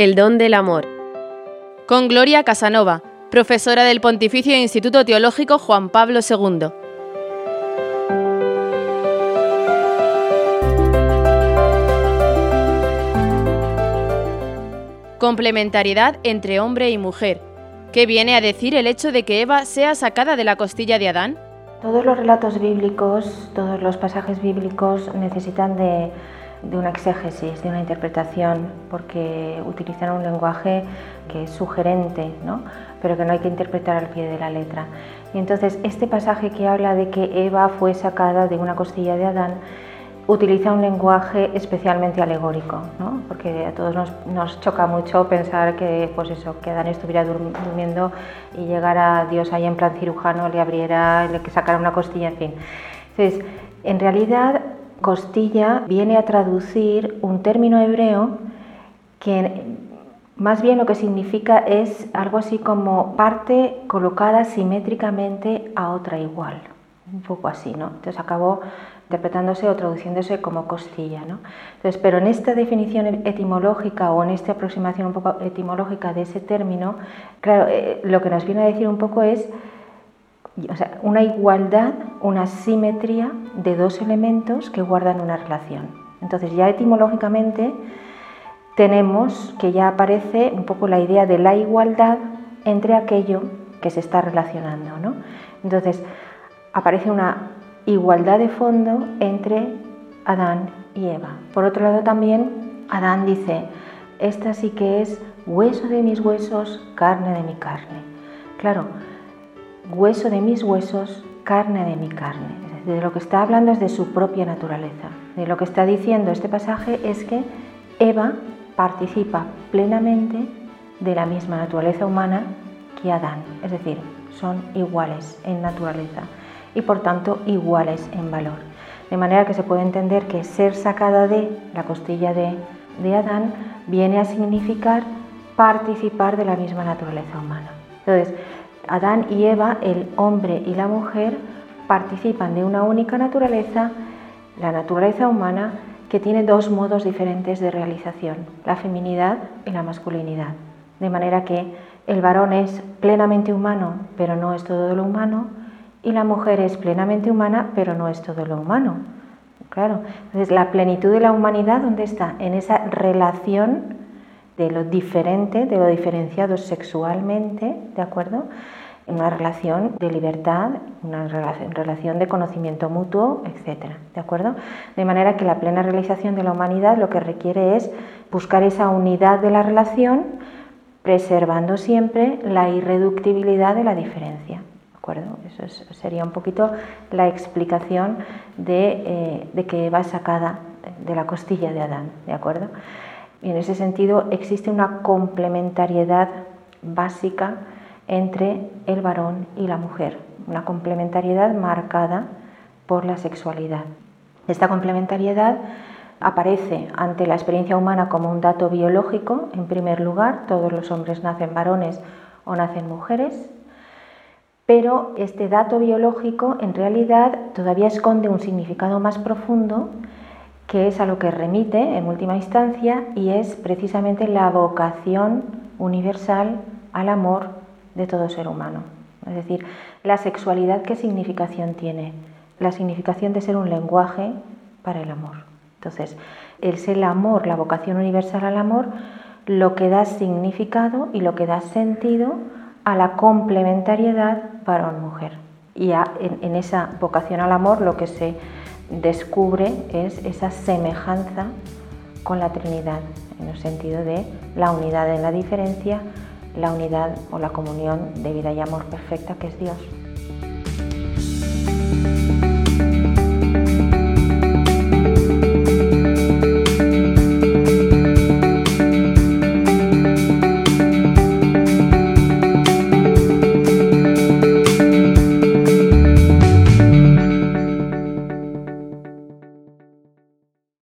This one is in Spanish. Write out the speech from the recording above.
El don del amor. Con Gloria Casanova, profesora del Pontificio Instituto Teológico Juan Pablo II. Complementariedad entre hombre y mujer. ¿Qué viene a decir el hecho de que Eva sea sacada de la costilla de Adán? Todos los relatos bíblicos, todos los pasajes bíblicos necesitan de, una exégesis, de una interpretación, porque utilizan un lenguaje que es sugerente, ¿no? pero que no hay que interpretar al pie de la letra. Y entonces este pasaje que habla de que Eva fue sacada de una costilla de Adán, utiliza un lenguaje especialmente alegórico, ¿no? porque a todos nos, choca mucho pensar que, pues eso, que Adán estuviera durmiendo y llegara Dios ahí en plan cirujano, le abriera, le sacara una costilla, en fin. Entonces, en realidad, costilla viene a traducir un término hebreo que más bien lo que significa es algo así como parte colocada simétricamente a otra igual, un poco así, ¿no? Entonces acabó interpretándose o traduciéndose como costilla. ¿no? Entonces, pero en esta definición etimológica o en esta aproximación un poco etimológica de ese término, claro, eh, lo que nos viene a decir un poco es una igualdad, una simetría de dos elementos que guardan una relación. Entonces, ya etimológicamente tenemos que ya aparece un poco la idea de la igualdad entre aquello que se está relacionando. ¿no? Entonces, aparece una igualdad de fondo entre Adán y Eva. Por otro lado también Adán dice, esta sí que es hueso de mis huesos, carne de mi carne. Claro, hueso de mis huesos, carne de mi carne. de lo que está hablando es de su propia naturaleza. De lo que está diciendo este pasaje es que Eva participa plenamente de la misma naturaleza humana que Adán. Es decir, son iguales en naturaleza y por tanto iguales en valor. De manera que se puede entender que ser sacada de la costilla de, Adán viene a significar participar de la misma naturaleza humana. Entonces, Adán y Eva, el hombre y la mujer, participan de una única naturaleza, la naturaleza humana, que tiene dos modos diferentes de realización, la feminidad y la masculinidad. De manera que el varón es plenamente humano, pero no es todo lo humano, y la mujer es plenamente humana, pero no es todo lo humano. Claro, entonces la plenitud de la humanidad, ¿dónde está? En esa relación de lo diferente, de lo diferenciado sexualmente, ¿de acuerdo? Una relación de libertad, una relación de conocimiento mutuo, etcétera, ¿de acuerdo? De manera que la plena realización de la humanidad lo que requiere es buscar esa unidad de la relación, preservando siempre la irreductibilidad de la diferencia. Eso sería un poquito la explicación de, eh, que va sacada de la costilla de Adán, ¿de acuerdo? Y en ese sentido existe una complementariedad básica entre el varón y la mujer, una complementariedad marcada por la sexualidad. Esta complementariedad aparece ante la experiencia humana como un dato biológico, en primer lugar, todos los hombres nacen varones o nacen mujeres, pero este dato biológico en realidad todavía esconde un significado más profundo que es a lo que remite en última instancia y es precisamente la vocación universal al amor de todo ser humano. Es decir, la sexualidad, ¿qué significación tiene? La significación de ser un lenguaje para el amor. Entonces, es el amor, la vocación universal al amor, lo que da significado y lo que da sentido a la complementariedad varón-mujer. Y en, esa vocación al amor lo que se descubre es esa semejanza con la Trinidad, en el sentido de la unidad en la diferencia, la unidad o la comunión de vida y amor perfecta que es Dios.